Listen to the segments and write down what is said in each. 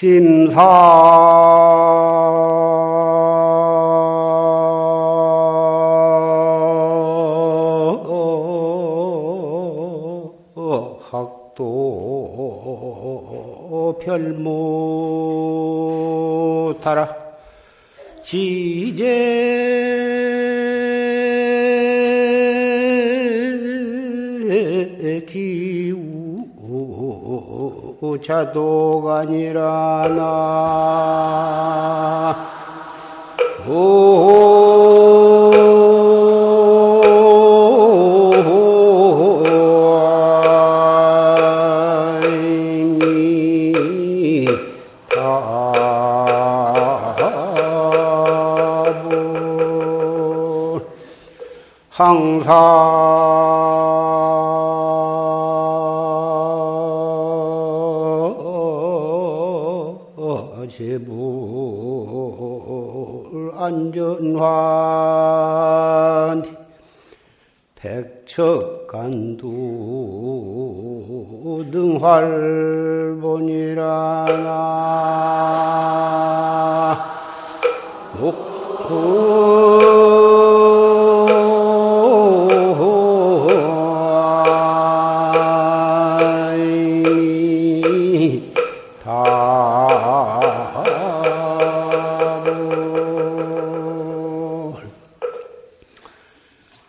심사 자도가 아니라 나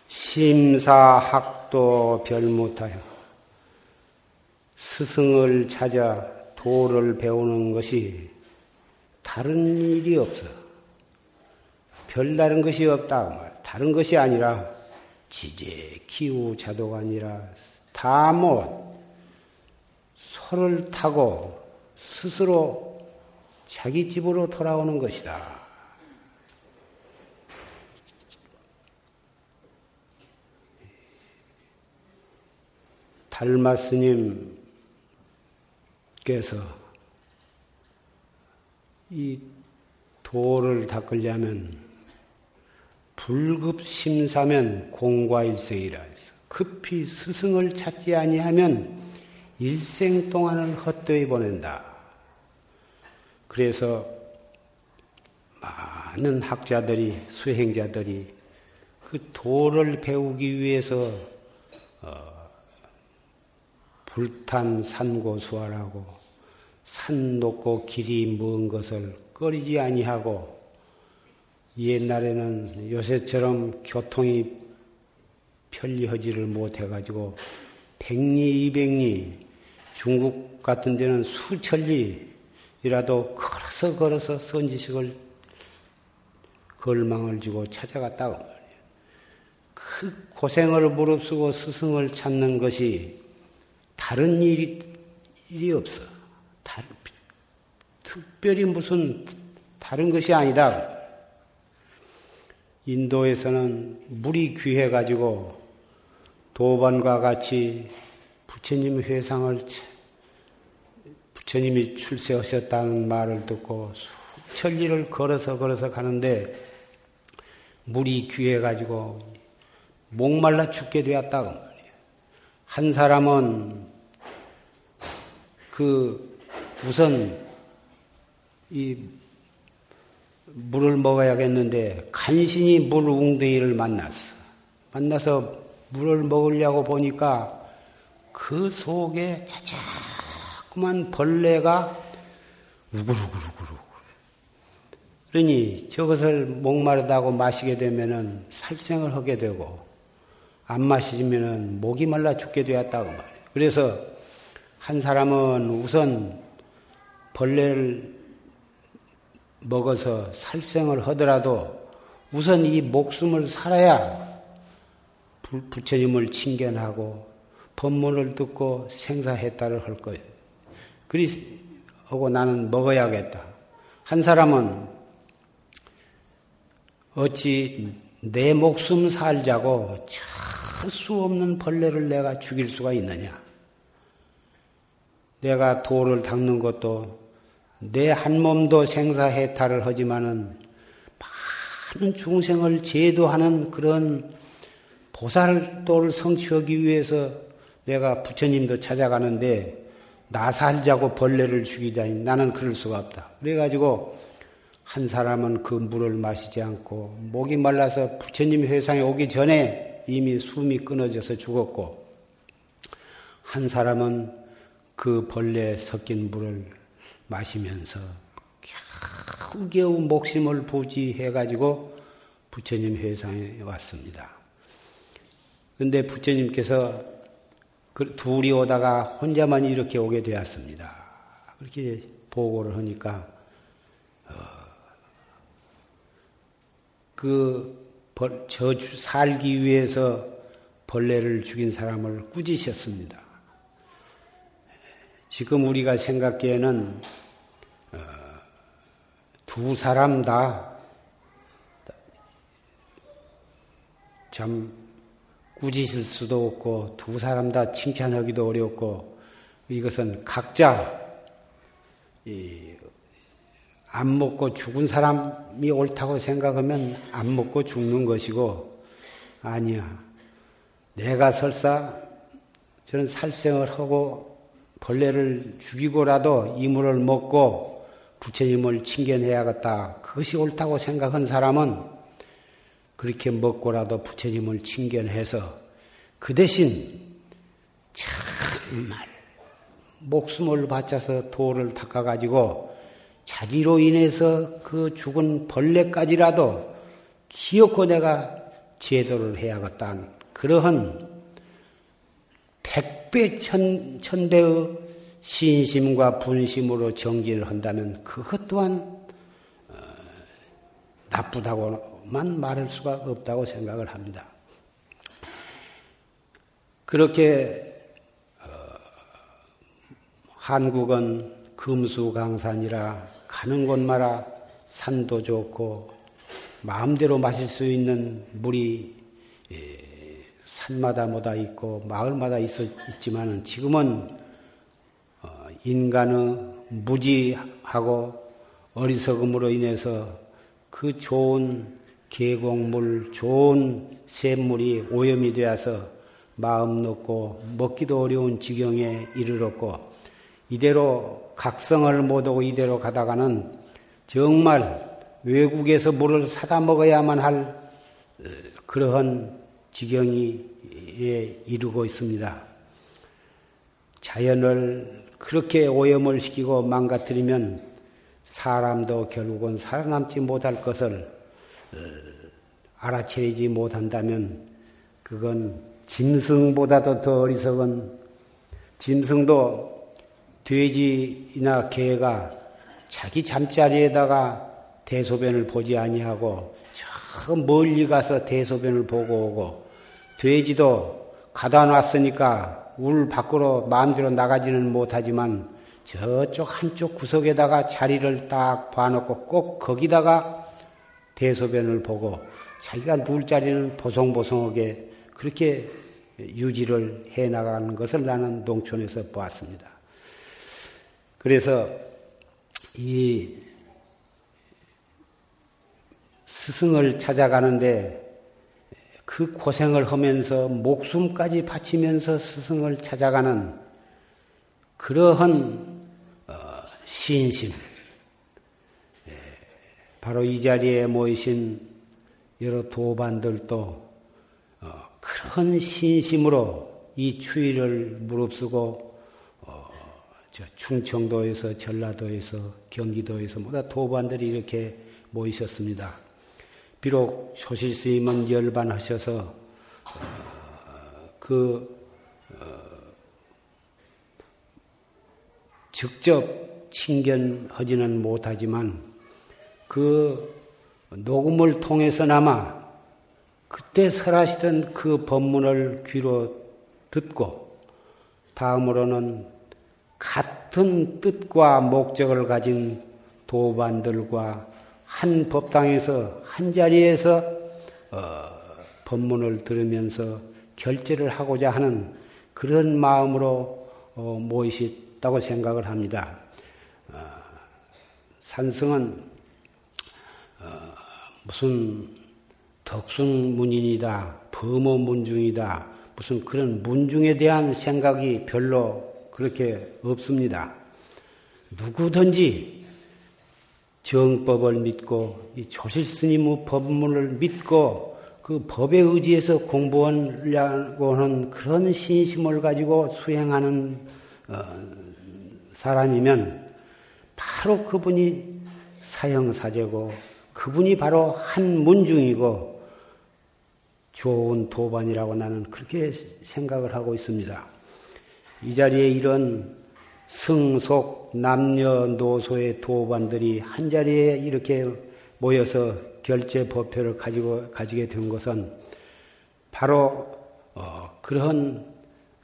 심사학도 별무타요. 스승을 찾아 도를 배우는 것이 다른 일이 없어. 별다른 것이 없다. 그 다른 것이 아니라 지제, 기우, 자도가 아니라 다못 소를 타고 스스로 자기 집으로 돌아오는 것이다. 달마 스님께서 이 도를 닦으려면 불급심사면 공과일생이라 해서 급히 스승을 찾지 아니하면 일생 동안을 헛되이 보낸다. 그래서 많은 학자들이 수행자들이 그 도를 배우기 위해서 어, 불탄 산고수화라고 산 높고 길이 먼 것을 꺼리지 아니하고 옛날에는 요새처럼 교통이 편리하지를 못해가지고 백리, 이백리, 중국 같은 데는 수천리 이라도 걸어서 걸어서 선지식을 걸망을 지고 찾아갔다고 말이에요. 그 고생을 무릅쓰고 스승을 찾는 것이 다른 일이, 일이 없어. 다른, 특별히 무슨 다른 것이 아니다. 인도에서는 물이 귀해가지고 도반과 같이 부처님 회상을 부처님이 출세하셨다는 말을 듣고 수천리를 걸어서 걸어서 가는데 물이 귀해 가지고 목말라 죽게 되었다고 말이에요. 한 사람은 그 우선 이 물을 먹어야겠는데 간신히 물 웅덩이를 만났어. 만나서 물을 먹으려고 보니까 그 속에 자 자꾸만 벌레가 우글우글우글. 그러니 저것을 목마르다고 마시게 되면은 살생을 하게 되고 안 마시면은 목이 말라 죽게 되었다고 말이에요. 그래서 한 사람은 우선 벌레를 먹어서 살생을 하더라도 우선 이 목숨을 살아야 부처님을 칭견하고 법문을 듣고 생사해탈을 할 거예요. 그리 하고 나는 먹어야겠다. 한 사람은 어찌 내 목숨 살자고 찰수 없는 벌레를 내가 죽일 수가 있느냐? 내가 도를 닦는 것도 내 한 몸도 생사해탈을 하지만은 많은 중생을 제도하는 그런 보살도를 성취하기 위해서 내가 부처님도 찾아가는데 나 살자고 벌레를 죽이다니 나는 그럴 수가 없다. 그래가지고 한 사람은 그 물을 마시지 않고 목이 말라서 부처님 회상에 오기 전에 이미 숨이 끊어져서 죽었고 한 사람은 그 벌레 섞인 물을 마시면서 겨우겨우 목심을 부지해가지고 부처님 회상에 왔습니다. 근데 부처님께서 그 둘이 오다가 혼자만 이렇게 오게 되었습니다. 그렇게 보고를 하니까 어, 그저 살기 위해서 벌레를 죽인 사람을 꾸짖으셨습니다. 지금 우리가 생각기에는 어, 두 사람 다 참 꾸짖을 수도 없고 두 사람 다 칭찬하기도 어렵고 이것은 각자 안 먹고 죽은 사람이 옳다고 생각하면 안 먹고 죽는 것이고 아니야. 내가 설사 저는 살생을 하고 벌레를 죽이고라도 이물을 먹고 부처님을 칭견해야겠다. 그것이 옳다고 생각한 사람은 그렇게 먹고라도 부처님을 칭견해서 그 대신 정말 목숨을 바쳐서 돌을 닦아가지고 자기로 인해서 그 죽은 벌레까지라도 기어코 내가 제도를 해야겠다는 그러한 백배 천, 천대의 신심과 분심으로 정진을 한다면 그것 또한 어, 나쁘다고 만 말할 수가 없다고 생각을 합니다. 그렇게 어, 한국은 금수강산이라 가는 곳마다 산도 좋고 마음대로 마실 수 있는 물이 예, 산마다 뭐다 있고 마을마다 있어 있지만은 지금은 어, 인간의 무지하고 어리석음으로 인해서 그 좋은 계곡물, 좋은 샘물이 오염이 되어서 마음 놓고 먹기도 어려운 지경에 이르렀고 이대로 각성을 못하고 이대로 가다가는 정말 외국에서 물을 사다 먹어야만 할 어, 그러한 지경이 이르고 있습니다. 자연을 그렇게 오염을 시키고 망가뜨리면 사람도 결국은 살아남지 못할 것을 알아채리지 못한다면 그건 짐승보다도 더 어리석은 짐승도 돼지나 개가 자기 잠자리에다가 대소변을 보지 아니하고 저 멀리 가서 대소변을 보고 오고 돼지도 가다 놨으니까 울 밖으로 마음대로 나가지는 못하지만 저쪽 한쪽 구석에다가 자리를 딱 봐놓고 꼭 거기다가 대소변을 보고 자기가 누울 자리는 보송보송하게 그렇게 유지를 해 나가는 것을 나는 농촌에서 보았습니다. 그래서 이 스승을 찾아가는데 그 고생을 하면서 목숨까지 바치면서 스승을 찾아가는 그러한 어, 신심, 바로 이 자리에 모이신 여러 도반들도 어, 그런 신심으로 이 추위를 무릅쓰고 어, 충청도에서 전라도에서 경기도에서 모두 도반들이 이렇게 모이셨습니다. 비록 소실 스님은 열반하셔서 어, 그 직접 친견하지는 못하지만 그 녹음을 통해서나마 그때 설하시던 그 법문을 귀로 듣고 다음으로는 같은 뜻과 목적을 가진 도반들과 한 법당에서 한 자리에서 어, 법문을 들으면서 결제를 하고자 하는 그런 마음으로 어, 모이셨다고 생각을 합니다. 어, 산성은 무슨 덕순 문인이다, 범어 문중이다, 무슨 그런 문중에 대한 생각이 별로 그렇게 없습니다. 누구든지 정법을 믿고 이 조실 스님의 법문을 믿고 그 법에 의지해서 공부하려고 하는 그런 신심을 가지고 수행하는 어, 사람이면 바로 그분이 사형사제고 그분이 바로 한문중이고 좋은 도반이라고 나는 그렇게 생각을 하고 있습니다. 이 자리에 이런 승속 남녀노소의 도반들이 한 자리에 이렇게 모여서 결제 법표를 가지고 가지게 된 것은 바로 어, 그런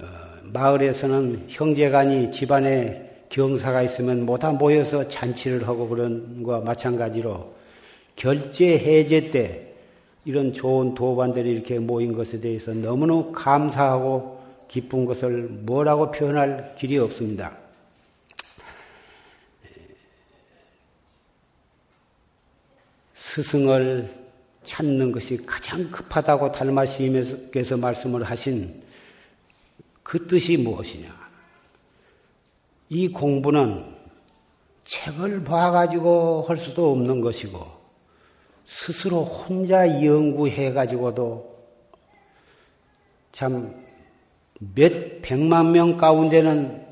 어, 마을에서는 형제간이 집안에 경사가 있으면 모다 모여서 잔치를 하고 그런 것과 마찬가지로 결제 해제 때 이런 좋은 도반들이 이렇게 모인 것에 대해서 너무너무 감사하고 기쁜 것을 뭐라고 표현할 길이 없습니다. 스승을 찾는 것이 가장 급하다고 달마시님께서 말씀을 하신 그 뜻이 무엇이냐? 이 공부는 책을 봐가지고 할 수도 없는 것이고, 스스로 혼자 연구해 가지고도 참 몇 백만 명 가운데는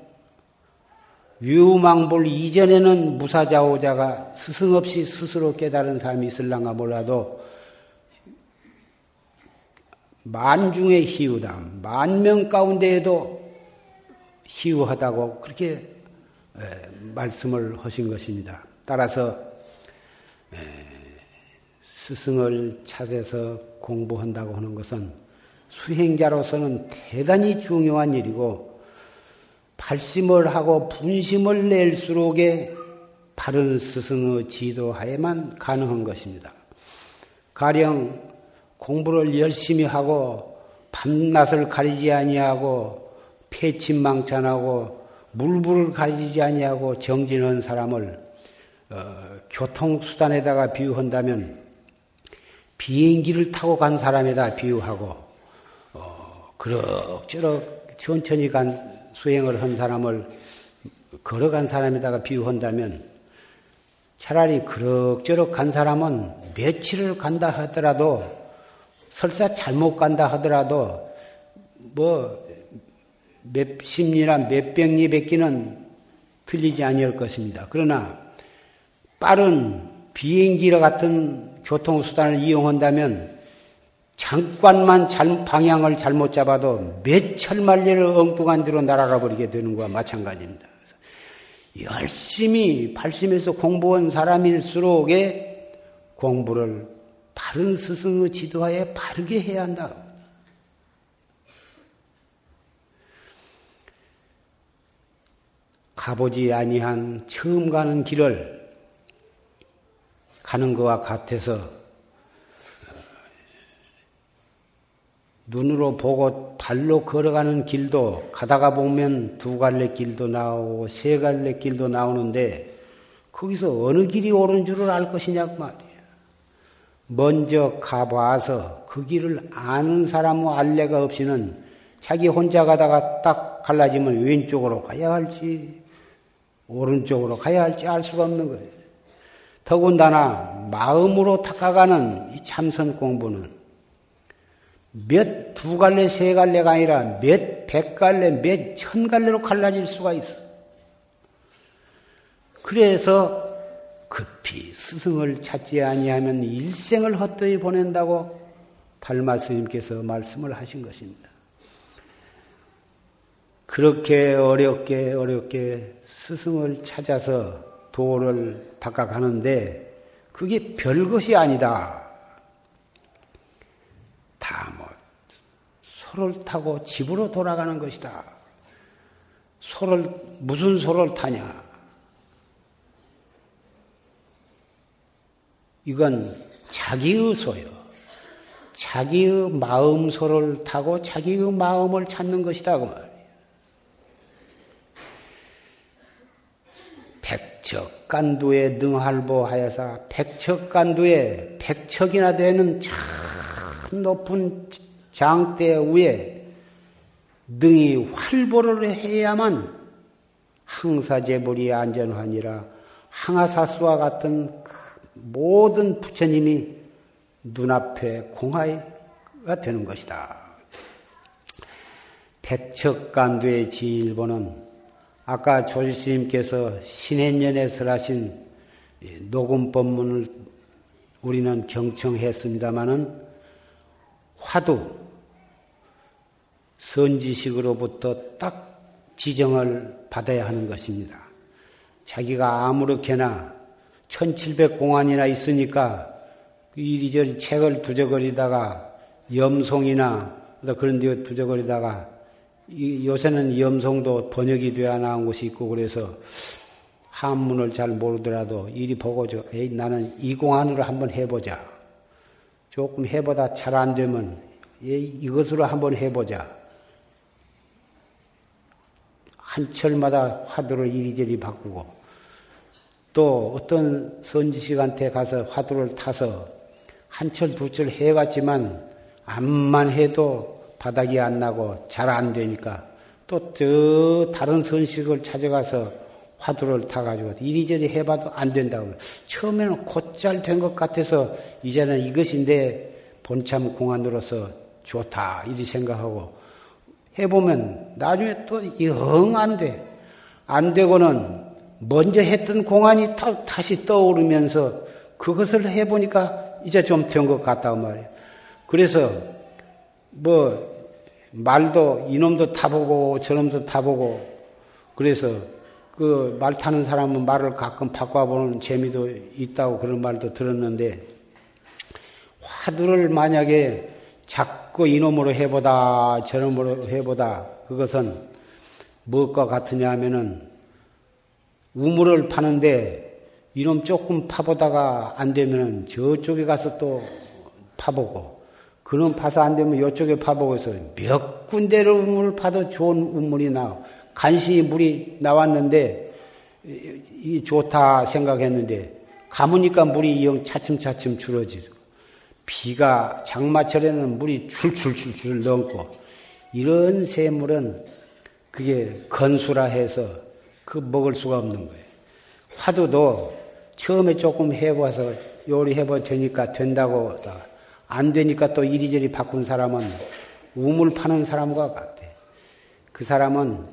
유망볼 이전에는 무사자오자가 스승 없이 스스로 깨달은 사람이 있을랑가 몰라도 만중의 희우다. 만 명 가운데에도 희우하다고 그렇게 말씀을 하신 것입니다. 따라서 스승을 찾아서 공부한다고 하는 것은 수행자로서는 대단히 중요한 일이고 발심을 하고 분심을 낼수록에 바른 스승의 지도하에만 가능한 것입니다. 가령 공부를 열심히 하고 밤낮을 가리지 아니하고 폐침망찬하고 물불을 가리지 아니하고 정진한 사람을 어, 교통수단에다가 비유한다면 비행기를 타고 간 사람에다 비유하고 어, 그럭저럭 천천히 간 수행을 한 사람을 걸어간 사람에다가 비유한다면 차라리 그럭저럭 간 사람은 며칠을 간다 하더라도 설사 잘못 간다 하더라도 뭐 몇십 리나 몇백 리 뱉기는 틀리지 아니할 것입니다. 그러나 빠른 비행기 같은 교통수단을 이용한다면 잠깐만 잘, 방향을 잘못 잡아도 몇 천만리를 엉뚱한 데로 날아가 버리게 되는 것과 마찬가지입니다. 열심히 발심해서 공부한 사람일수록에 공부를 바른 스승의 지도하에 바르게 해야 한다. 가보지 아니한 처음 가는 길을 가는 것과 같아서 눈으로 보고 발로 걸어가는 길도 가다가 보면 두 갈래 길도 나오고 세 갈래 길도 나오는데 거기서 어느 길이 옳은 줄을 알 것이냐고 말이야. 먼저 가봐서 그 길을 아는 사람의 알레가 없이는 자기 혼자 가다가 딱 갈라지면 왼쪽으로 가야 할지 오른쪽으로 가야 할지 알 수가 없는 거예요. 더군다나 마음으로 닦아가는 이 참선 공부는 몇 두 갈래, 세 갈래가 아니라 몇 백 갈래, 몇 천 갈래로 갈라질 수가 있어. 그래서 급히 스승을 찾지 아니하면 일생을 헛되이 보낸다고 달마 스님께서 말씀을 하신 것입니다. 그렇게 어렵게 어렵게 스승을 찾아서 도를 닦아가는데 그게 별것이 아니다. 다 뭐 소를 타고 집으로 돌아가는 것이다. 소를 무슨 소를 타냐? 이건 자기의 소요. 자기의 마음 소를 타고 자기의 마음을 찾는 것이다. 그 말. 백척간두에 능할보하여사 백척간두에 백척이나 되는 참 높은 장대 위에 능이 활보를 해야만 항사제불이 안전하니라 항아사수와 같은 그 모든 부처님이 눈앞에 공하가 되는 것이다. 백척간도의 지일보는 아까 조실스님께서 신해년에 설하신 녹음 법문을 우리는 경청했습니다마는 화두 선지식으로부터 딱 지정을 받아야 하는 것입니다. 자기가 아무렇게나 1700공안이나 있으니까 이리저리 책을 두저거리다가 염송이나 그런 데 두저거리다가 요새는 염송도 번역이 되어 나온 곳이 있고 그래서 한문을 잘 모르더라도 이리 보고 저 에이 나는 이 공안으로 한번 해보자. 조금 해보다 잘 안 되면 이것으로 한번 해보자. 한 철마다 화두를 이리저리 바꾸고 또 어떤 선지식한테 가서 화두를 타서 한 철, 두 철 해갔지만 암만 해도 바닥이 안 나고 잘 안 되니까 또저 다른 선식을 찾아가서 화두를 타가지고 이리저리 해봐도 안 된다고. 처음에는 곧 잘 된 것 같아서 이제는 이것인데 본참 공안으로서 좋다. 이리 생각하고 해보면 나중에 또 영 안 돼. 안 되고는 먼저 했던 공안이 다, 다시 떠오르면서 그것을 해보니까 이제 좀 된 것 같다고 말이에요. 그래서 뭐 말도 이놈도 타보고 저놈도 타보고 그래서 그 말 타는 사람은 말을 가끔 바꿔보는 재미도 있다고 그런 말도 들었는데 화두를 만약에 자꾸 이놈으로 해보다 저놈으로 해보다 그것은 무엇과 같으냐 하면은 우물을 파는데 이놈 조금 파보다가 안 되면은 저쪽에 가서 또 파보고 그놈 파서 안 되면 이쪽에 파보고 해서 몇 군데를 우물을 파도 좋은 우물이 나와 간신히 물이 나왔는데 이 좋다 생각했는데 가무니까 물이 영 차츰차츰 줄어지고 비가 장마철에는 물이 줄줄줄줄 넘고 이런 샘물은 그게 건수라 해서 그 먹을 수가 없는 거예요. 화두도 처음에 조금 해봐서 요리해봐 되니까 된다고 안 되니까 또 이리저리 바꾼 사람은 우물 파는 사람과 같아. 그 사람은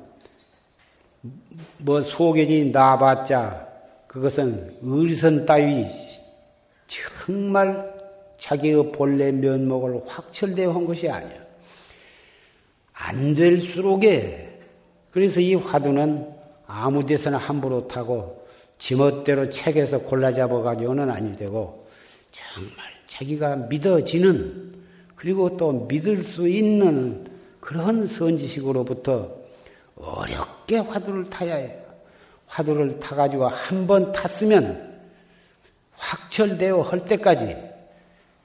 뭐 소견이 나봤자 그것은 의리선 따위 정말 자기의 본래 면목을 확철대어 한 것이 아니야. 안 될수록에 그래서 이 화두는 아무 데서나 함부로 타고 지멋대로 책에서 골라 잡아가지고는 아니 되고 정말 자기가 믿어지는 그리고 또 믿을 수 있는 그런 선지식으로부터 어렵게 화두를 타야 해요. 화두를 타가지고 한 번 탔으면 확철되어 할 때까지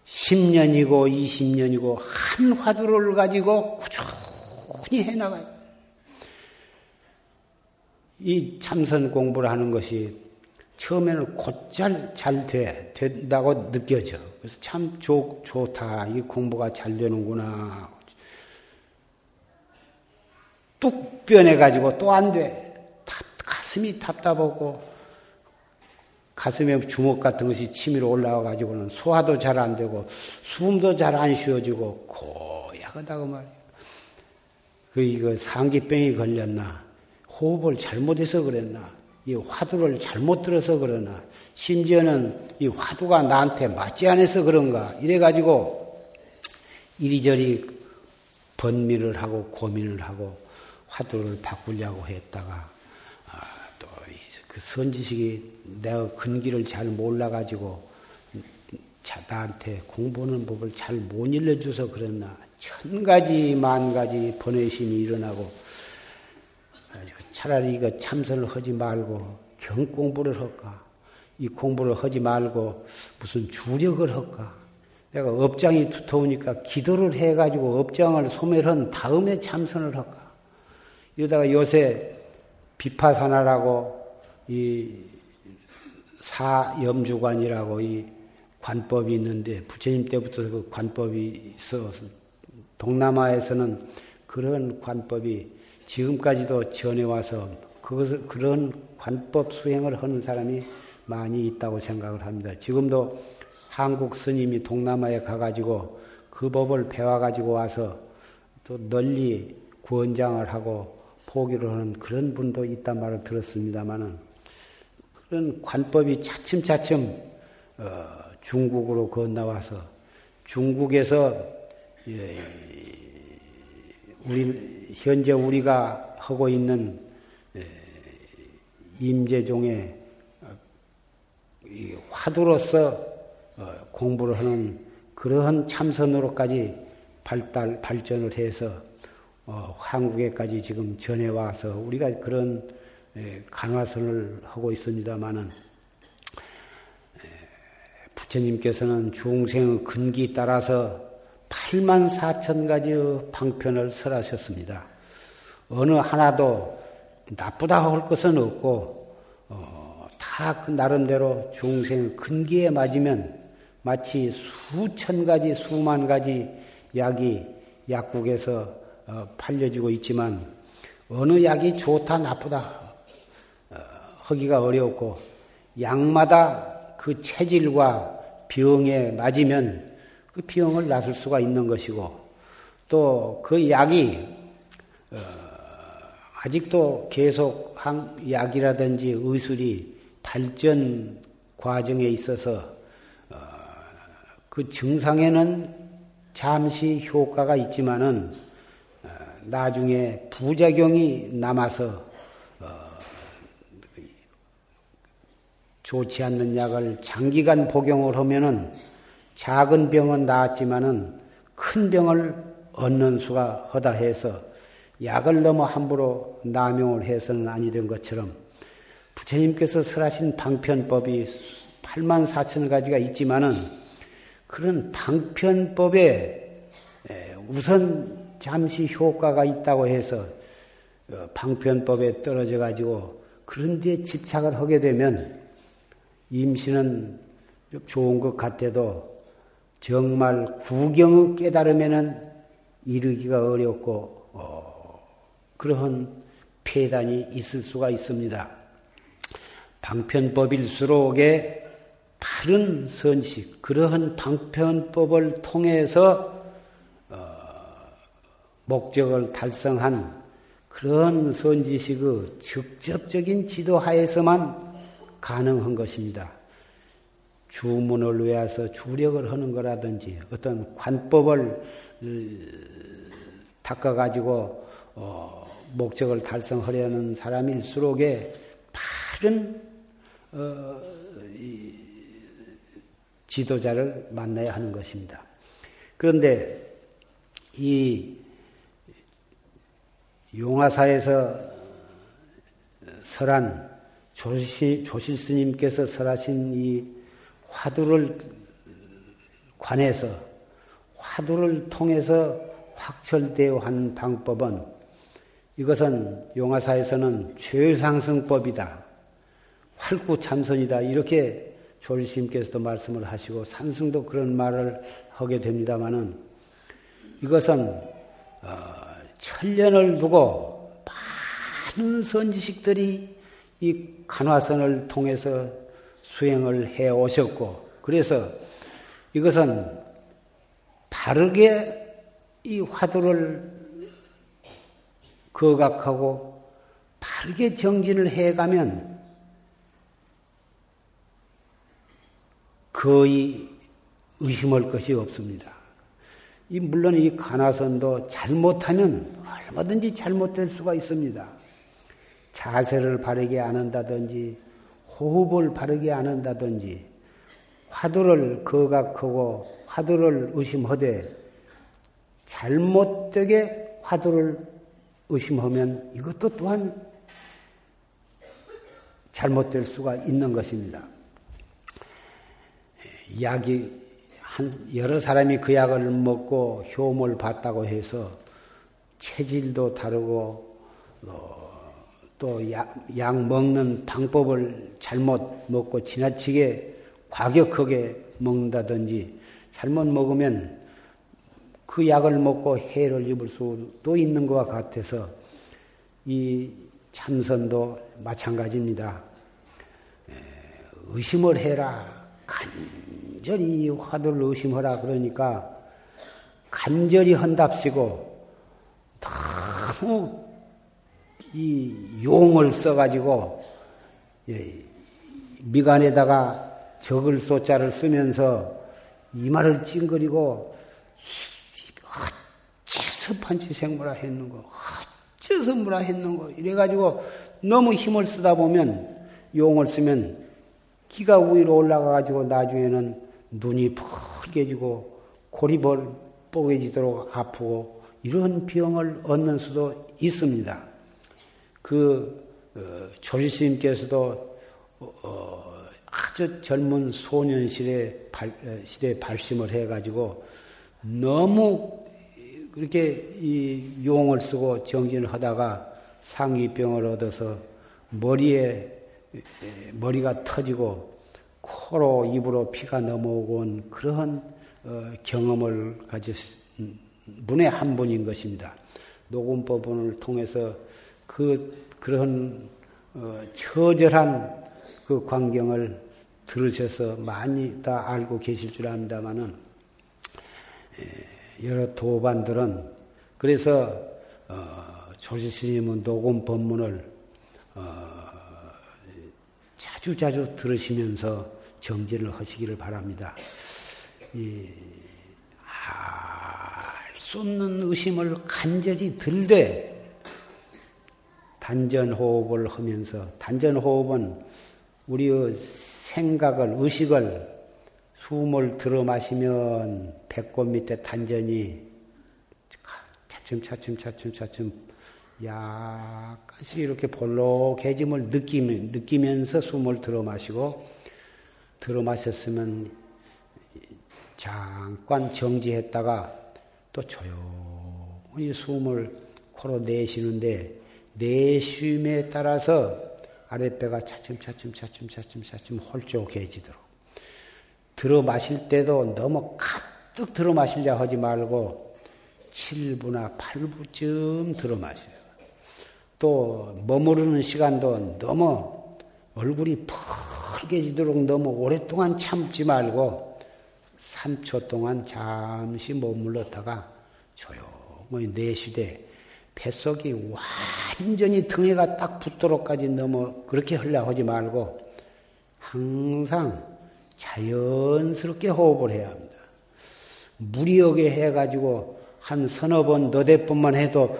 10년이고 20년이고 한 화두를 가지고 꾸준히 해나가요. 이 참선 공부를 하는 것이 처음에는 곧잘 잘 돼, 된다고 느껴져. 그래서 참 좋, 좋다. 이 공부가 잘 되는구나. 뚝 변해가지고 또 안 돼. 답, 가슴이 답답하고 가슴에 주먹 같은 것이 치밀어 올라와가지고는 소화도 잘 안 되고 숨도 잘 안 쉬어지고 고약하다고 말이에요. 그 이거 상기병이 걸렸나? 호흡을 잘못해서 그랬나? 이 화두를 잘못 들어서 그러나? 심지어는 이 화두가 나한테 맞지 않아서 그런가? 이래가지고 이리저리 번미를 하고 고민을 하고 화두를 바꾸려고 했다가 그 선지식이 내가 근기를 잘 몰라가지고 나한테 공부하는 법을 잘 못 일러줘서 그랬나. 천 가지, 만 가지 번외심이 일어나고 차라리 이거 참선을 하지 말고 경 공부를 할까? 이 공부를 하지 말고 무슨 주력을 할까? 내가 업장이 두터우니까 기도를 해가지고 업장을 소멸한 다음에 참선을 할까? 이러다가 요새 비파사나라고 이 사염주관이라고 이 관법이 있는데 부처님 때부터 그 관법이 있어서 동남아에서는 그런 관법이 지금까지도 전해와서 그것을 그런 관법 수행을 하는 사람이 많이 있다고 생각을 합니다. 지금도 한국 스님이 동남아에 가가지고 그 법을 배워가지고 와서 또 널리 구원장을 하고 포기를 하는 그런 분도 있단 말을 들었습니다만은 그런 관법이 차츰차츰 어, 중국으로 건너와서 중국에서 예, 우리 현재 우리가 하고 있는 예, 임재종의 화두로서 어, 공부를 하는 그러한 참선으로까지 발달 발전을 해서 어, 한국에까지 지금 전해 와서 우리가 그런 예, 간화선을 하고 있습니다마는 부처님께서는 중생의 근기 따라서 8만 4천 가지의 방편을 설하셨습니다. 어느 하나도 나쁘다 할 것은 없고 어, 다 그 나름대로 중생 근기에 맞으면 마치 수천 가지 수만 가지 약이 약국에서 어, 팔려지고 있지만 어느 약이 좋다 나쁘다 어, 하기가 어렵고 약마다 그 체질과 병에 맞으면 그 병을 낫을 수가 있는 것이고 또 그 약이 어, 아직도 계속 약이라든지 의술이 발전 과정에 있어서 어, 그 증상에는 잠시 효과가 있지만은 어, 나중에 부작용이 남아서 좋지 않는 약을 장기간 복용을 하면은 작은 병은 나았지만은 큰 병을 얻는 수가 허다 해서 약을 너무 함부로 남용을 해서는 아니 된 것처럼 부처님께서 설하신 방편법이 8만 4천 가지가 있지만은 그런 방편법에 우선 잠시 효과가 있다고 해서 어, 방편법에 떨어져 가지고 그런 데 집착을 하게 되면 임신은 좋은 것 같아도 정말 구경을 깨달으면은 이르기가 어렵고 어, 그러한 폐단이 있을 수가 있습니다. 방편법일수록에 바른 선식, 그러한 방편법을 통해서 어, 목적을 달성한 그런 선지식의 직접적인 지도하에서만 가능한 것입니다. 주문을 외워서 주력을 하는 거라든지 어떤 관법을 닦아가지고 어, 목적을 달성하려는 사람일수록에 바른 어, 지도자를 만나야 하는 것입니다. 그런데 이 용화사에서 설한 조시, 조실 스님께서 설하신 이 화두를 관해서 화두를 통해서 확철되어 한 방법은 이것은 용화사에서는 최상승법이다. 활구참선이다. 이렇게 조실스님께서도 말씀을 하시고 산승도 그런 말을 하게 됩니다마는 이것은 어, 천년을 두고 많은 선지식들이 이 간화선을 통해서 수행을 해 오셨고, 그래서 이것은 바르게 이 화두를 거각하고 바르게 정진을 해가면 거의 의심할 것이 없습니다. 이 물론 이 간화선도 잘못하면 얼마든지 잘못될 수가 있습니다. 자세를 바르게 안 한다든지 호흡을 바르게 안 한다든지 화두를 거각하고 화두를 의심하되 잘못되게 화두를 의심하면 이것도 또한 잘못될 수가 있는 것입니다. 약이 한 여러 사람이 그 약을 먹고 효험을 봤다고 해서 체질도 다르고 어, 또약 약 먹는 방법을 잘못 먹고 지나치게 과격하게 먹는다든지 잘못 먹으면 그 약을 먹고 해를 입을 수도 있는 것과 같아서 이 참선도 마찬가지입니다. 의심을 해라. 간절히 화두를 의심하라. 그러니까 간절히 한답시고 너무 이 용을 써가지고 예, 미간에다가 적을 소자를 쓰면서 이마를 찡그리고 어째서 판치생무라 했는고 어째서 무라 했는고 이래가지고 너무 힘을 쓰다 보면 용을 쓰면 기가 위로 올라가가지고 나중에는 눈이 붉게지고 골이 뽀개지도록 아프고 이런 병을 얻는 수도 있습니다. 그 어, 조지스님께서도 어, 어, 아주 젊은 소년 시대 발, 어, 시대 발심을 해가지고 너무 그렇게 이 용을 쓰고 정진을 하다가 상기병을 얻어서 머리에 머리가 터지고 코로 입으로 피가 넘어오고 온 그러한 어, 경험을 가진 분의 한 분인 것입니다. 녹음법을 통해서 그 그런 어, 처절한 그 광경을 들으셔서 많이 다 알고 계실 줄 압니다만은 여러 도반들은 그래서 어, 조지스님은 녹음 법문을 어, 자주 자주 들으시면서 정진을 하시기를 바랍니다. 알수 없는 의심을 간절히 들되 단전호흡을 하면서 단전호흡은 우리의 생각을 의식을 숨을 들어 마시면 배꼽 밑에 단전이 차츰 차츰 차츰 차츰 약간씩 이렇게 볼록해짐을 느끼면, 느끼면서 숨을 들어 마시고 들어 마셨으면 잠깐 정지했다가 또 조용히 숨을 코로 내쉬는데 내쉼에 따라서 아랫배가 차츰차츰 차츰 차츰 차츰 홀쭉해지도록 들어 마실 때도 너무 가득 들어 마시려 하지 말고 7부나 8부쯤 들어 마셔요. 또 머무르는 시간도 너무 얼굴이 펄개지도록 너무 오랫동안 참지 말고 3초 동안 잠시 머물렀다가 조용히 내쉬되 뱃속이 완전히 등에가 딱 붙도록까지 너무 그렇게 하려 하지 말고 항상 자연스럽게 호흡을 해야 합니다. 무리하게 해가지고 한 서너 번, 너댓 번만 해도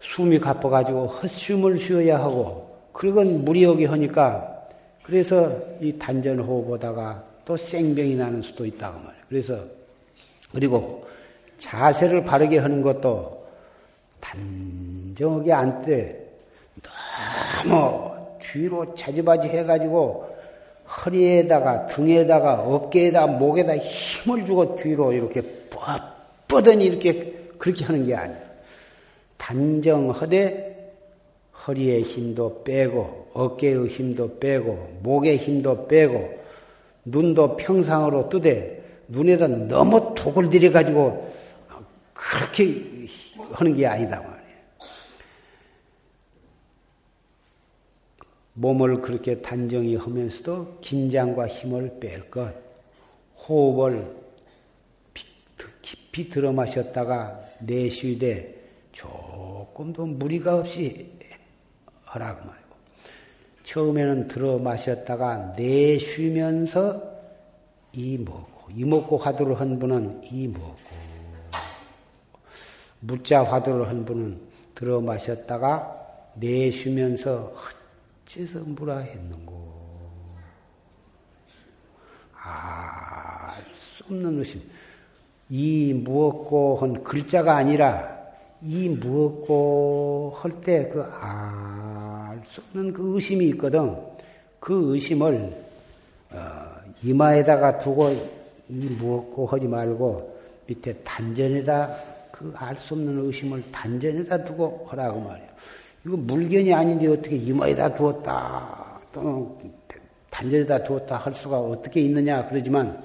숨이 가빠가지고 헛숨을 쉬어야 하고, 그건 무리하게 하니까, 그래서 이 단전호흡보다가 또 생병이 나는 수도 있다고 말이에요. 그래서 그리고 자세를 바르게 하는 것도 단정하게 앉되 너무 뒤로 차지바지 해가지고 허리에다가 등에다가 어깨에다 목에다 힘을 주고 뒤로 이렇게 뻗더니 이렇게 그렇게 하는 게 아니야. 단정하되 허리의 힘도 빼고 어깨의 힘도 빼고 목의 힘도 빼고 눈도 평상으로 뜨되 눈에다 너무 독을 들여 가지고 그렇게 하는 게 아니다 말이에요. 몸을 그렇게 단정히 하면서도 긴장과 힘을 뺄 것, 호흡을 깊이 들어 마셨다가 내쉬되 조금도 무리가 없이 하라고 말고. 처음에는 들어 마셨다가 내쉬면서 이 먹고 이 먹고 화두를 한 분은 이 먹고 무자 화두를 한 분은 들어 마셨다가 내쉬면서 어째서 무라 했는고. 알수 없는 의심. 이 무엇고 한 글자가 아니라 이 무엇고 할 때 그 알 수 없는 그 의심이 있거든. 그 의심을 어, 이마에다가 두고 이 무엇고 하지 말고 밑에 단전에다 그 알 수 없는 의심을 단전에다 두고 하라고 말이야. 이거 물견이 아닌데 어떻게 이마에다 두었다 또는 단전에다 두었다 할 수가 어떻게 있느냐 그러지만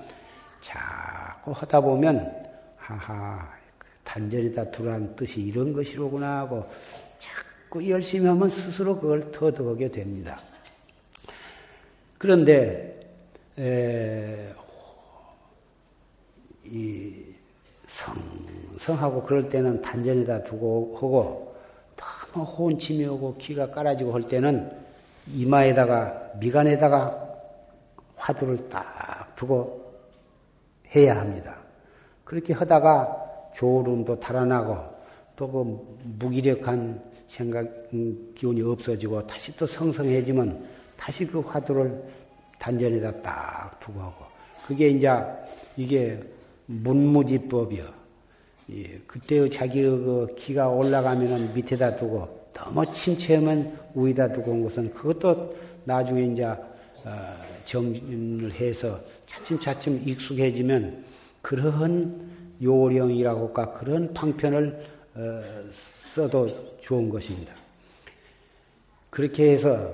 자꾸 하다 보면 하하 단전에다 두라는 뜻이 이런 것이로구나 하고 자꾸 열심히 하면 스스로 그걸 터득하게 됩니다. 그런데 에, 이 성성하고 그럴 때는 단전에다 두고 하고 너무 혼침이 오고 기가 깔아지고 할 때는 이마에다가 미간에다가 화두를 딱 두고 해야 합니다. 그렇게 하다가 졸음도 달아나고 또 그 무기력한 생각 음, 기운이 없어지고 다시 또 성성해지면 다시 그 화두를 단전에다 딱 두고 하고 그게 이제 이게 문무지법이요. 예, 그때의 자기의 그 기가 올라가면은 밑에다 두고 너무 침체하면 위에다 두고 온 것은 그것도 나중에 이제 어, 정진을 해서 차츰차츰 익숙해지면 그런 요령이라고 할까 그런 방편을 어, 써도 좋은 것입니다. 그렇게 해서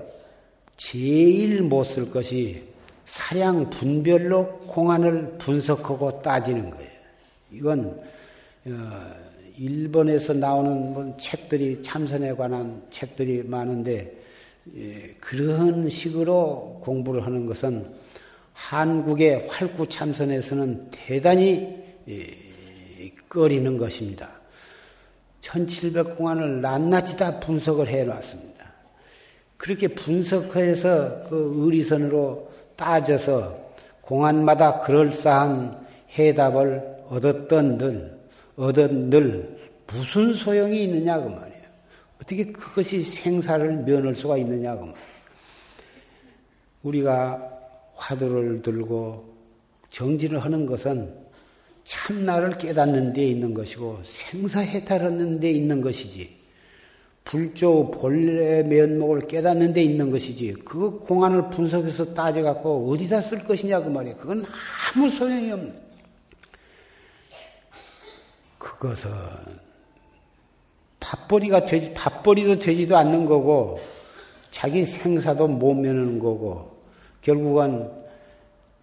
제일 못 쓸 것이 사량 분별로 공안을 분석하고 따지는 거예요. 이건 어, 일본에서 나오는 뭐 책들이 참선에 관한 책들이 많은데 예, 그런 식으로 공부를 하는 것은 한국의 활구 참선에서는 대단히 예, 꺼리는 것입니다. 1700공안을 낱낱이 다 분석을 해 놨습니다. 그렇게 분석해서 그 의리선으로 따져서 공안마다 그럴싸한 해답을 얻었던 늘, 얻은 늘 무슨 소용이 있느냐 그 말이에요. 어떻게 그것이 생사를 면할 수가 있느냐 그 말이에요. 우리가 화두를 들고 정진을 하는 것은 참나를 깨닫는 데 있는 것이고 생사해탈하는 데 있는 것이지 불조 본래 면목을 깨닫는 데 있는 것이지 그 공안을 분석해서 따져갖고 어디다 쓸 것이냐 그 말이야. 그건 아무 소용이 없는. 그것은 밥벌이가 되지 밥벌이도 되지도 않는 거고 자기 생사도 못 면하는 거고 결국은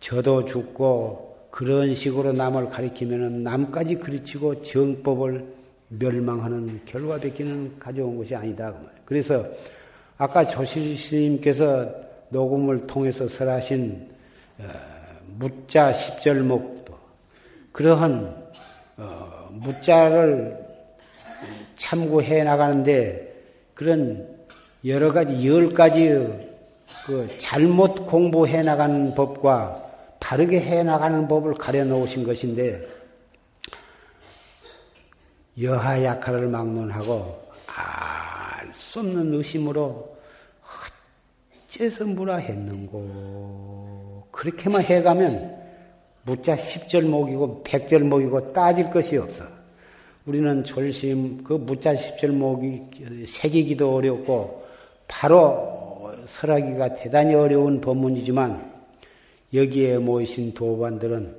저도 죽고 그런 식으로 남을 가리키면 남까지 그르치고 정법을 멸망하는 결과밖에는 가져온 것이 아니다. 그 그래서 아까 조실 스님께서 녹음을 통해서 설하신 어, 무자 십절목도 그러한 어, 무자를 참고해 나가는데 그런 여러 가지 열 가지 그 잘못 공부해 나가는 법과 다르게 해 나가는 법을 가려 놓으신 것인데 여하 약화를 막론하고 알 수 없는 의심으로 어째서 무라 했는고 그렇게만 해가면 무자 10절목이고 100절목이고 따질 것이 없어. 우리는 졸심 그 무자 10절목이 새기기도 어렵고 바로 설하기가 대단히 어려운 법문이지만 여기에 모이신 도반들은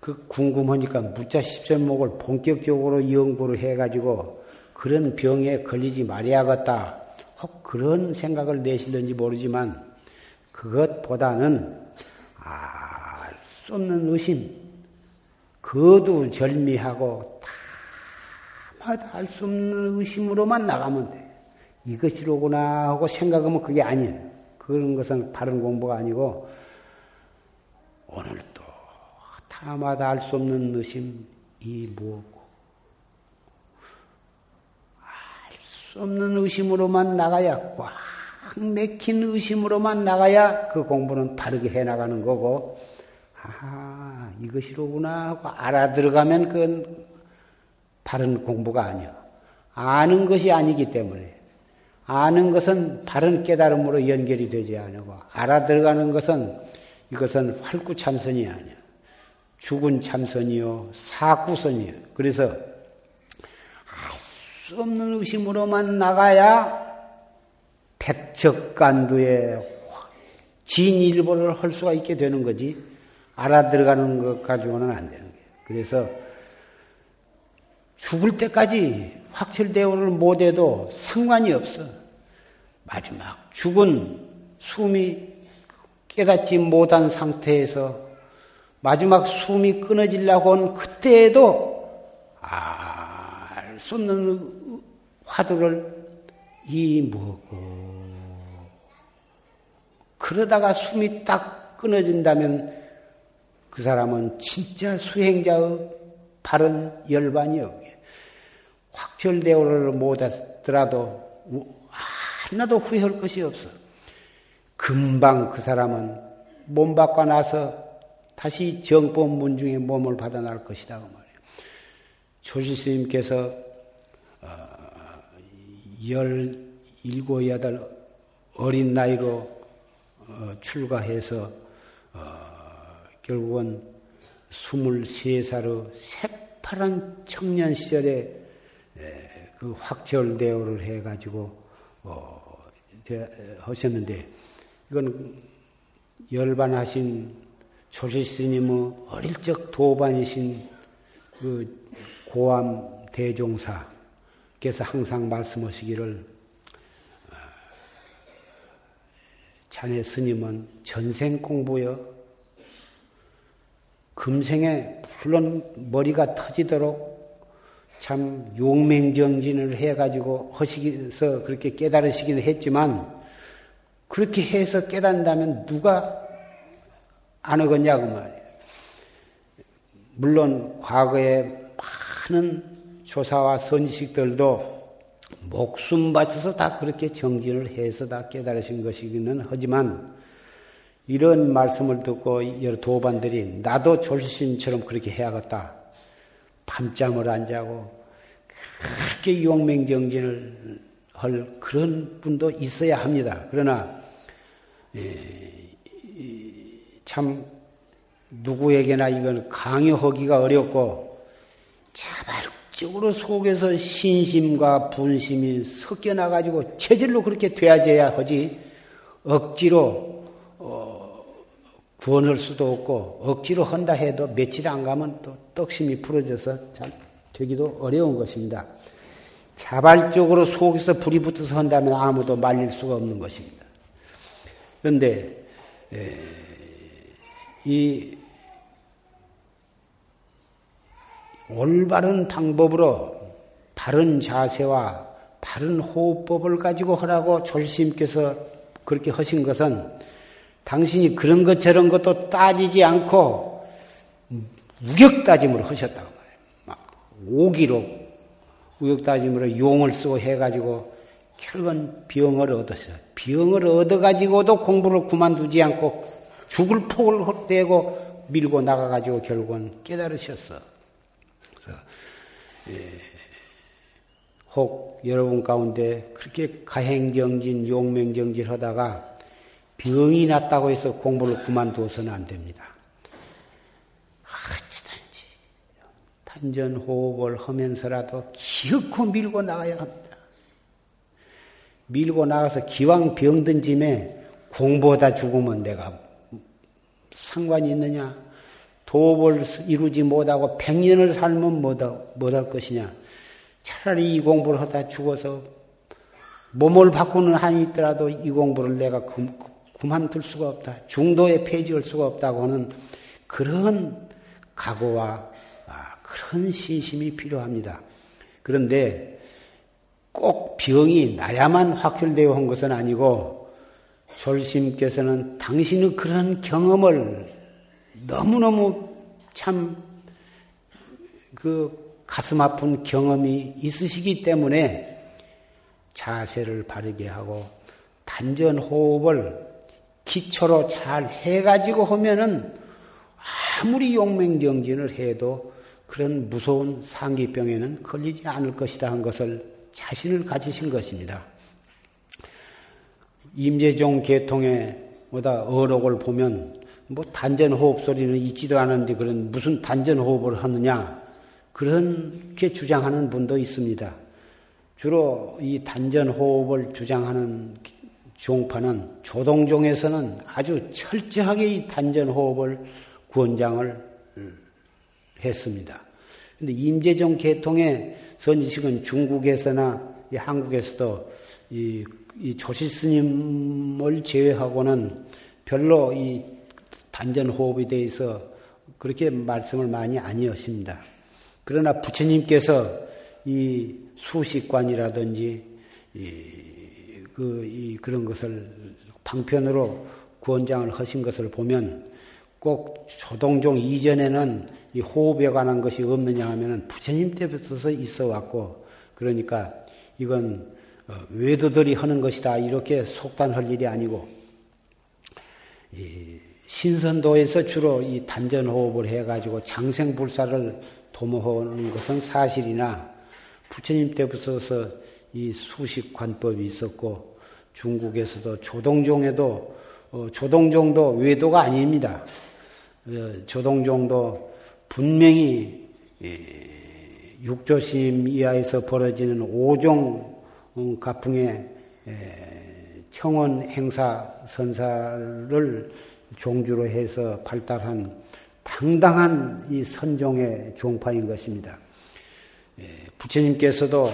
그 궁금하니까 무자 십전목을 본격적으로 연구를 해가지고 그런 병에 걸리지 말아야겠다. 혹 그런 생각을 내실는지 모르지만 그것보다는 알수 없는 의심, 거두 절미하고 다마다 알 수 없는 의심으로만 나가면 돼. 이것이로구나 하고 생각하면 그게 아니에요. 그런 것은 바른 공부가 아니고 오늘도 다마다 알 수 없는 의심 이 무엇고 알 수 없는 의심으로만 나가야 꽉 맥힌 의심으로만 나가야 그 공부는 바르게 해 나가는 거고 아 이것이로구나 하고 알아들어가면 그건 바른 공부가 아니야. 아는 것이 아니기 때문에 아는 것은 바른 깨달음으로 연결이 되지 않고 알아들어가는 것은 이것은 활구 참선이 아니야. 죽은 참선이요, 사구선이요. 그래서 알 수 없는 의심으로만 나가야 백척간두에 진일보를 할 수가 있게 되는 거지. 알아들어가는 것 가지고는 안 되는 거예요. 그래서 죽을 때까지 확철대오를 못해도 상관이 없어. 마지막 죽은 숨이 깨닫지 못한 상태에서 마지막 숨이 끊어지려고 한 그때에도 알 수 없는 화두를 이 뭐고 그러다가 숨이 딱 끊어진다면 그 사람은 진짜 수행자의 바른 열반이요. 확철대오를 못하더라도 하나도 후회할 것이 없어. 금방 그 사람은 몸 바꿔 나서 다시 정법 문중에 몸을 받아날 것이다. 그 말이에요. 조실 스님께서 어, 열일곱 여덟 어린 나이로 어, 출가해서 어, 결국은 스물세 살의 새파란 청년 시절에 그 확철대오를 해가지고 하셨는데 이건 열반하신 조실 스님의 어릴 적 도반이신 그 고암 대종사께서 항상 말씀하시기를 어, 자네 스님은 전생 공부여 금생에 물론 머리가 터지도록 참 용맹정진을 해가지고 허시기서 그렇게 깨달으시긴 했지만 그렇게 해서 깨닫는다면 누가 안 하겠냐고 말이에요. 물론 과거에 많은 조사와 선지식들도 목숨 바쳐서 다 그렇게 정진을 해서 다 깨달으신 것이기는 하지만 이런 말씀을 듣고 여러 도반들이 나도 졸신처럼 그렇게 해야겠다. 밤잠을 안 자고 그렇게 용맹정진을 할 그런 분도 있어야 합니다. 그러나 참 누구에게나 이걸 강요하기가 어렵고 자발적으로 속에서 신심과 분심이 섞여 나 가지고 체질로 그렇게 돼야져야 하지 억지로 어, 구원할 수도 없고 억지로 한다 해도 며칠 안 가면 또 떡심이 풀어져서 잘 되기도 어려운 것입니다. 자발적으로 속에서 불이 붙어서 한다면 아무도 말릴 수가 없는 것입니다. 그런데 이 올바른 방법으로 바른 자세와 바른 호흡법을 가지고 하라고 조실님께서 그렇게 하신 것은 당신이 그런 것 저런 것도 따지지 않고 우격다짐으로 하셨다고 말해요. 막 오기로 우격다짐으로 용을 쓰고 해가지고 결국은 병을 얻었어요. 병을 얻어가지고도 공부를 그만두지 않고 죽을 폭을 헛대고 밀고 나가가지고 결국은 깨달으셨어. 그래서 예, 혹 여러분 가운데 그렇게 가행정진, 용맹정진 하다가 병이 났다고 해서 공부를 그만두어서는 안 됩니다. 어찌든지 단전호흡을 하면서라도 기어코 밀고 나가야 합니다. 밀고 나가서 기왕 병든 짐에 공부하다 죽으면 내가 상관이 있느냐? 도업을 이루지 못하고 백년을 살면 못할 것이냐? 차라리 이 공부를 하다 죽어서 몸을 바꾸는 한이 있더라도 이 공부를 내가 그만둘 수가 없다. 중도에 폐지할 수가 없다고 하는 그런 각오와 아, 그런 신심이 필요합니다. 그런데 꼭 병이 나야만 확실되어 온 것은 아니고 졸심께서는 당신의 그런 경험을 너무너무 참 그 가슴 아픈 경험이 있으시기 때문에 자세를 바르게 하고 단전 호흡을 기초로 잘 해가지고 하면은 아무리 용맹정진을 해도 그런 무서운 상기병에는 걸리지 않을 것이다 한 것을 자신을 가지신 것입니다. 임재종 계통의 뭐다 어록을 보면 뭐 단전 호흡 소리는 있지도 않은데 그런 무슨 단전 호흡을 하느냐 그렇게 주장하는 분도 있습니다. 주로 이 단전 호흡을 주장하는 종파는 조동종에서는 아주 철저하게 이 단전 호흡을 권장을 했습니다. 근데 임재종 계통의 선지식은 중국에서나 한국에서도 이 이 조실 스님을 제외하고는 별로 이 단전 호흡에 대해서 그렇게 말씀을 많이 아니하십니다. 그러나 부처님께서 이 수식관이라든지 이, 그, 이, 그런 것을 방편으로 구원장을 하신 것을 보면 꼭 조동종 이전에는 이 호흡에 관한 것이 없느냐 하면은 부처님 때부터 있어 왔고 그러니까 이건 어, 외도들이 하는 것이다 이렇게 속단할 일이 아니고 신선도에서 주로 이 단전 호흡을 해가지고 장생불사를 도모하는 것은 사실이나 부처님 때부터서 이 수식 관법이 있었고 중국에서도 조동종에도 어, 조동종도 외도가 아닙니다. 어, 조동종도 분명히 예, 육조심 이하에서 벌어지는 오종 음, 가풍의 예, 청원 행사 선사를 종주로 해서 발달한 당당한 이 선종의 종파인 것입니다. 예, 부처님께서도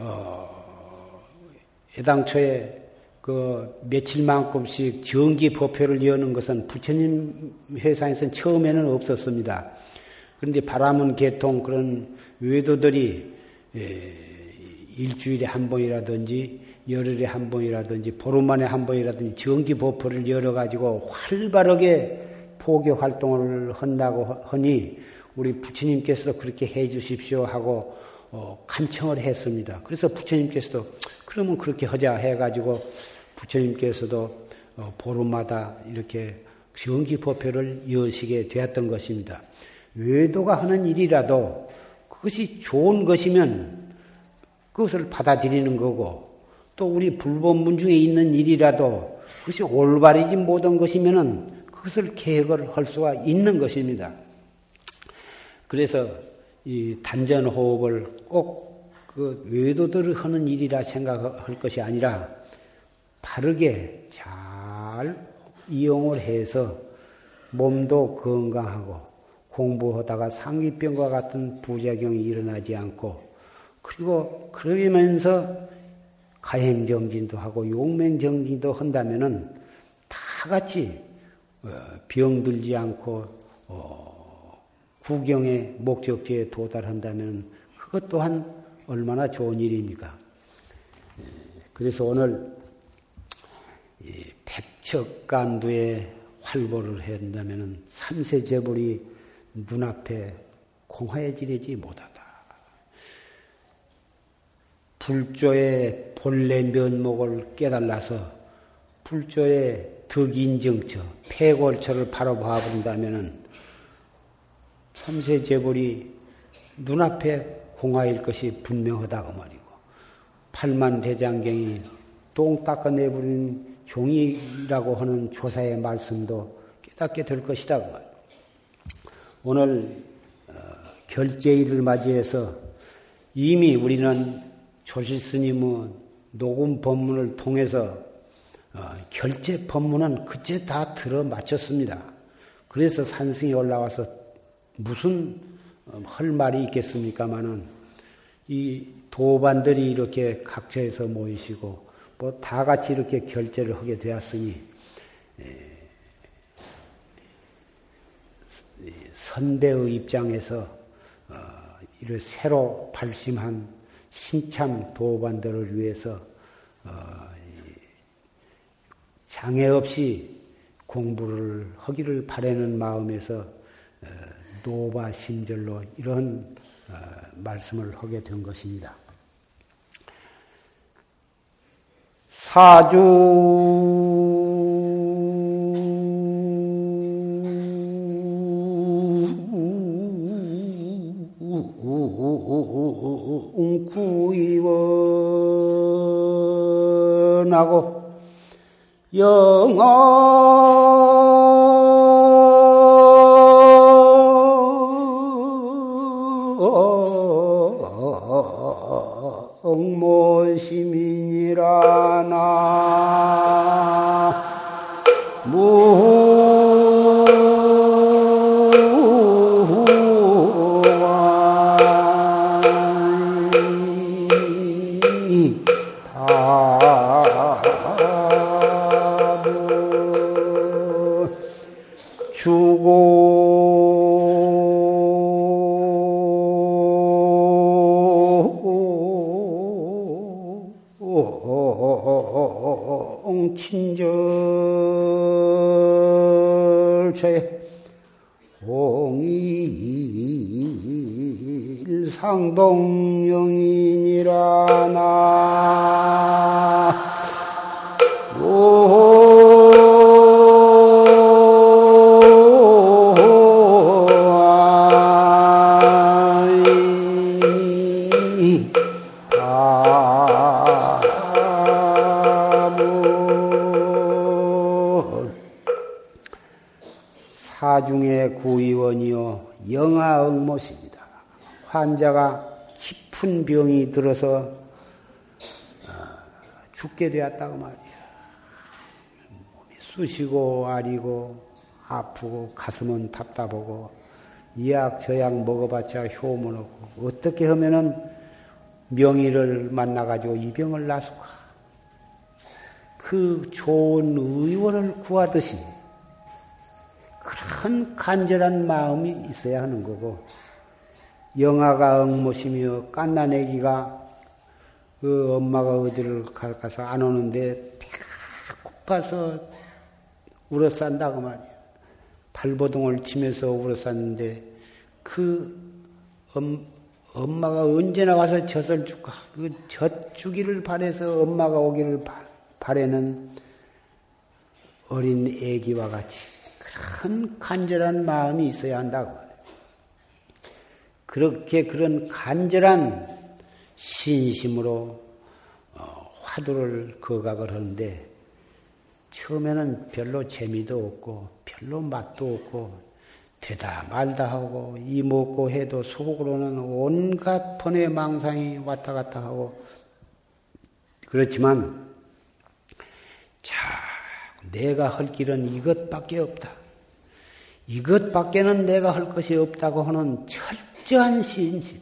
어, 애당초에 그 며칠만큼씩 정기 법회를 여는 것은 부처님 회사에서는 처음에는 없었습니다. 그런데 바람은 개통 그런 외도들이 예, 일주일에 한 번이라든지 열흘에 한 번이라든지 보름 만에 한 번이라든지 정기 법회를 열어가지고 활발하게 포교 활동을 한다고 하니 우리 부처님께서도 그렇게 해 주십시오 하고 어, 간청을 했습니다. 그래서 부처님께서도 그러면 그렇게 하자 해가지고 부처님께서도 어, 보름마다 이렇게 정기 법회를 여시게 되었던 것입니다. 외도가 하는 일이라도 그것이 좋은 것이면 그것을 받아들이는 거고 또 우리 불법문 중에 있는 일이라도 그것이 올바르지 못한 것이면은 그것을 계획을 할 수가 있는 것입니다. 그래서 이 단전 호흡을 꼭 그 외도들을 하는 일이라 생각할 것이 아니라 바르게 잘 이용을 해서 몸도 건강하고 공부하다가 상기병과 같은 부작용이 일어나지 않고 그리고 그러면서 가행정진도 하고 용맹정진도 한다면은 다 같이 어, 병들지 않고 어, 구경의 목적지에 도달한다면 그것 또한 얼마나 좋은 일입니까? 그래서 오늘 백척간두에 활보를 한다면 삼세 재벌이 눈앞에 공허해지지 못하다. 불조의 본래 면목을 깨달아서 불조의 덕인정처, 폐골처를 바로 봐본다면 삼세 재벌이 눈앞에 공화일 것이 분명하다고 말이고 팔만 대장경이 똥 닦아내버린 종이라고 하는 조사의 말씀도 깨닫게 될 것이다. 그 오늘 어, 결제일을 맞이해서 이미 우리는 조실 스님의 녹음 법문을 통해서 어, 결제 법문은 그제 다 들어 마쳤습니다. 그래서 산승이 올라와서 무슨 어, 할 말이 있겠습니까마는 이 도반들이 이렇게 각처에서 모이시고 뭐 다 같이 이렇게 결제를 하게 되었으니 선배의 입장에서 어, 이를 새로 발심한 신참 도반들을 위해서 어, 장애 없이 공부를 하기를 바라는 마음에서 어, 노바 심절로 이런 말씀을 하게 된 것입니다. 사주 구이원하고 영어 모심 들어서 어, 죽게 되었다고 말이야. 몸이 쑤시고 아리고 아프고 가슴은 답답하고 이 약 저 약 먹어봤자 효문 없고 어떻게 하면은 명의를 만나가지고 이 병을 나수가 그 좋은 의원을 구하듯이 큰 간절한 마음이 있어야 하는 거고 영아가 엉못이며 깐나내기가 그 엄마가 어디를 가서 안 오는데 배가 고파서 울어싼다고 말이야. 발버둥을 치면서 울어쌌는데 그 엄, 엄마가 언제나 와서 젖을 줄까? 그 젖주기를 바래서 엄마가 오기를 바래는 어린 애기와 같이 큰 간절한 마음이 있어야 한다고. 그렇게 그런 간절한 신심으로 어, 화두를 거각을 하는데 처음에는 별로 재미도 없고 별로 맛도 없고 되다 말다 하고 이 먹고 해도 속으로는 온갖 번의 망상이 왔다 갔다 하고 그렇지만 자 내가 할 길은 이것밖에 없다. 이것밖에는 내가 할 것이 없다고 하는 철 저한 신심.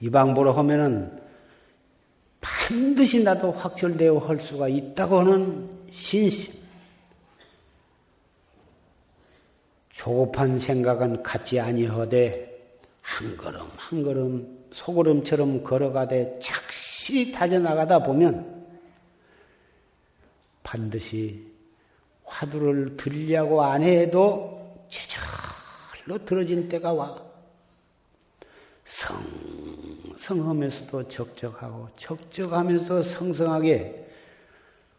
이 방법으로 하면은 반드시 나도 확철되어 할 수가 있다고 하는 신심. 조급한 생각은 갖지 아니하되 한 걸음 한 걸음 소걸음처럼 걸어가되 착실히 다져나가다 보면 반드시 화두를 들려고 안 해도 제 절로 들어진 때가 와. 성성하면서도 적적하고 적적하면서도 성성하게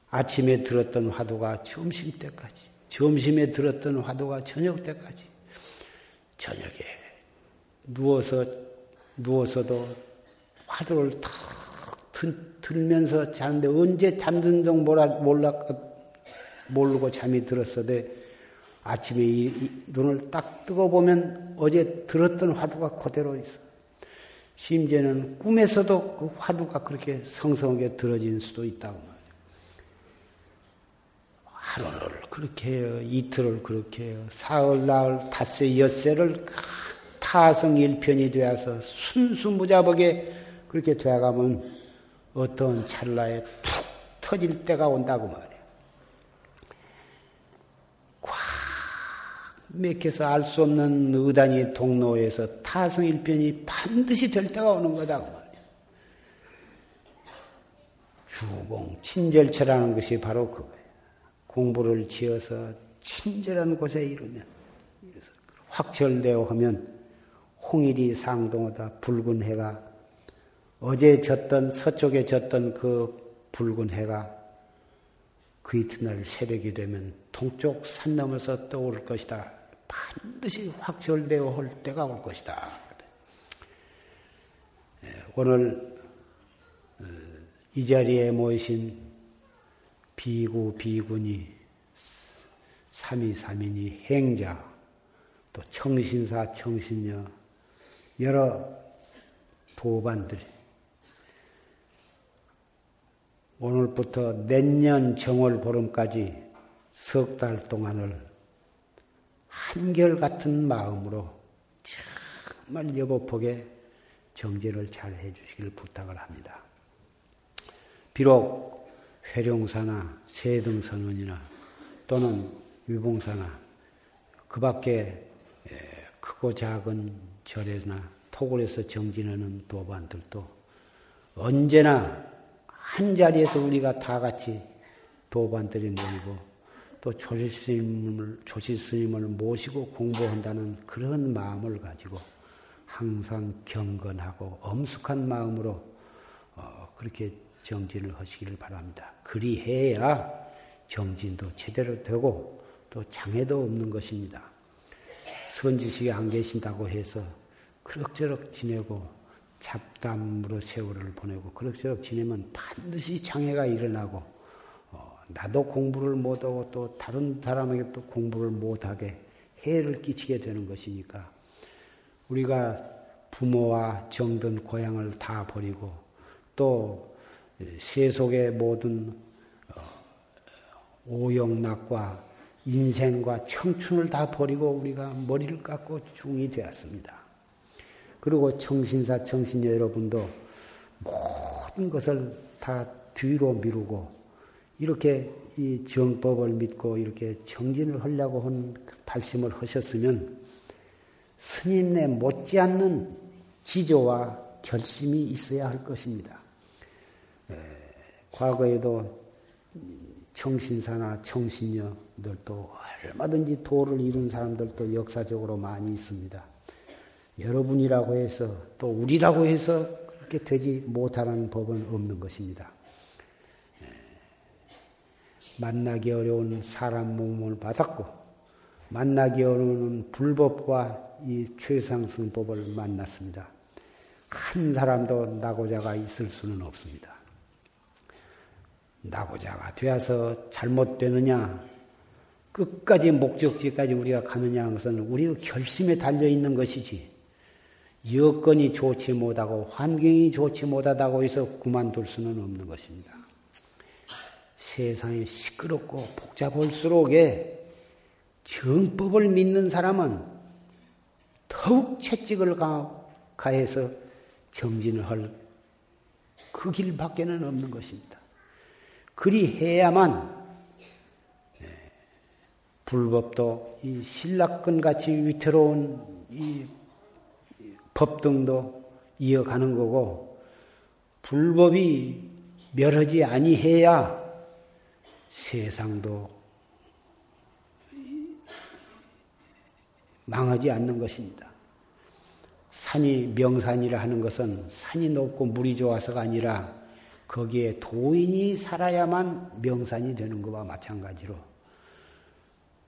아침에 들었던 화두가 점심 때까지, 점심에 들었던 화두가 저녁 때까지, 저녁에 누워서 누워서도 화두를 탁 들면서 자는데 언제 잠든 동 몰라 몰랐 모르고 잠이 들었어도 아침에 눈을 딱 뜨고 보면 어제 들었던 화두가 그대로 있어. 심지어는 꿈에서도 그 화두가 그렇게 성성하게 들어진 수도 있다고 말이야. 하루를 그렇게 해요. 이틀을 그렇게 해요. 사흘, 나흘, 닷새, 엿새를 타성 일편이 되어서 순수무자복에 그렇게 되어가면 어떤 찰나에 툭 터질 때가 온다고 말이야. 맥혀서 알 수 없는 의단이 동로에서 타성일변이 반드시 될 때가 오는 거다. 그. 주공, 친절처라는 것이 바로 그거예요. 공부를 지어서 친절한 곳에 이르면, 확철되어 하면 홍일이 상동하다 붉은 해가 어제 졌던 서쪽에 졌던 그 붉은 해가 그 이튿날 새벽이 되면 동쪽 산 넘어서 떠오를 것이다. 반드시 확철되어 올 때가 올 것이다. 예, 오늘 어, 이 자리에 모이신 비구 비군이 삼위 삼인이 행자 또 청신사 청신녀 여러 보반들이 오늘부터 내년 정월 보름까지 석 달 동안을 한결같은 마음으로 정말 여보폭에 정제를 잘 해주시길 부탁을 합니다. 비록 회룡사나 세등선원이나 또는 위봉사나 그 밖에 크고 작은 절에나 토굴에서 정진하는 도반들도 언제나 한 자리에서 우리가 다 같이 도반들이 모이고 또 조실스님을, 조실스님을 모시고 공부한다는 그런 마음을 가지고 항상 경건하고 엄숙한 마음으로 어, 그렇게 정진을 하시기를 바랍니다. 그리해야 정진도 제대로 되고 또 장애도 없는 것입니다. 선지식이 안 계신다고 해서 그럭저럭 지내고 잡담으로 세월을 보내고 그럭저럭 지내면 반드시 장애가 일어나고 어, 나도 공부를 못하고 또 다른 사람에게 또 공부를 못하게 해를 끼치게 되는 것이니까 우리가 부모와 정든 고향을 다 버리고 또 세속의 모든 어, 오영락과 인생과 청춘을 다 버리고 우리가 머리를 깎고 중이 되었습니다. 그리고 청신사 청신녀 여러분도 모든 것을 다 뒤로 미루고 이렇게 이 정법을 믿고 이렇게 정진을 하려고 한 발심을 하셨으면 스님네 못지않는 지조와 결심이 있어야 할 것입니다. 과거에도 청신사나 청신녀들도 얼마든지 도를 이룬 사람들도 역사적으로 많이 있습니다. 여러분이라고 해서 또 우리라고 해서 그렇게 되지 못하는 법은 없는 것입니다. 만나기 어려운 사람 몸을 받았고 만나기 어려운 불법과 이 최상승법을 만났습니다. 한 사람도 나고자가 있을 수는 없습니다. 나고자가 되어서 잘못되느냐, 끝까지 목적지까지 우리가 가느냐 하는 것은 우리 결심에 달려 있는 것이지, 여건이 좋지 못하고 환경이 좋지 못하다고 해서 그만둘 수는 없는 것입니다. 세상이 시끄럽고 복잡할수록에 정법을 믿는 사람은 더욱 채찍을 가해서 정진을 할 그 길밖에는 없는 것입니다. 그리 해야만 네, 불법도 이 신락근 같이 위태로운 이 법등도 이어가는 거고 불법이 멸하지 아니해야 세상도 망하지 않는 것입니다. 산이 명산이라 하는 것은 산이 높고 물이 좋아서가 아니라 거기에 도인이 살아야만 명산이 되는 것과 마찬가지로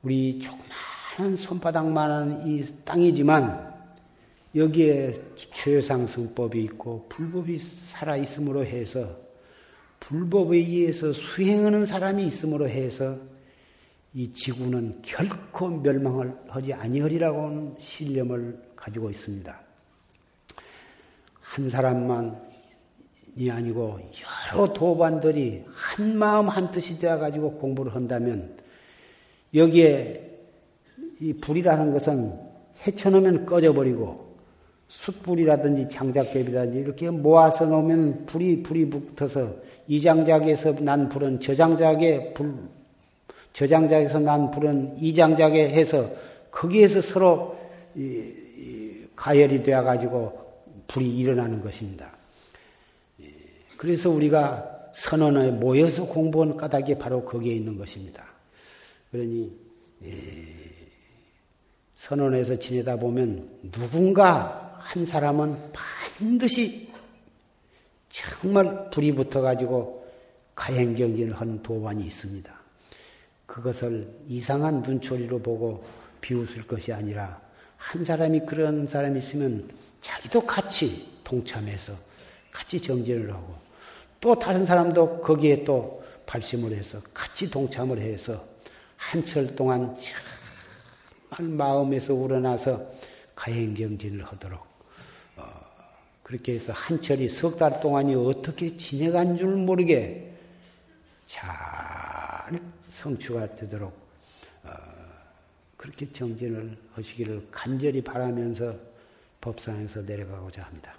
우리 조그마한 손바닥만한 이 땅이지만 여기에 최상승법이 있고 불법이 살아있음으로 해서 불법에 의해서 수행하는 사람이 있음으로 해서 이 지구는 결코 멸망을 하지 아니하리라고 하는 신념을 가지고 있습니다. 한 사람만이 아니고 여러 도반들이 한 마음 한 뜻이 되어 가지고 공부를 한다면 여기에 이 불이라는 것은 헤쳐놓으면 꺼져버리고 숯불이라든지 장작개비라든지 이렇게 모아서 놓으면 불이 불이 붙어서 이 장작에서 난 불은 저 장작에 불, 저 장작에서 난 불은 이 장작에 해서 거기에서 서로 이, 이 가열이 되어 가지고 불이 일어나는 것입니다. 그래서 우리가 선언에 모여서 공부한 까닭이 바로 거기에 있는 것입니다. 그러니 선언에서 지내다 보면 누군가 한 사람은 반드시 정말 불이 붙어가지고 가행경진을 한 도반이 있습니다. 그것을 이상한 눈초리로 보고 비웃을 것이 아니라 한 사람이 그런 사람이 있으면 자기도 같이 동참해서 같이 정진을 하고 또 다른 사람도 거기에 또 발심을 해서 같이 동참을 해서 한철 동안 정말 마음에서 우러나서 가행경진을 하도록 어, 그렇게 해서 한철이 석 달 동안이 어떻게 지내간 줄 모르게 잘 성취가 되도록 어, 그렇게 정진을 하시기를 간절히 바라면서 법상에서 내려가고자 합니다.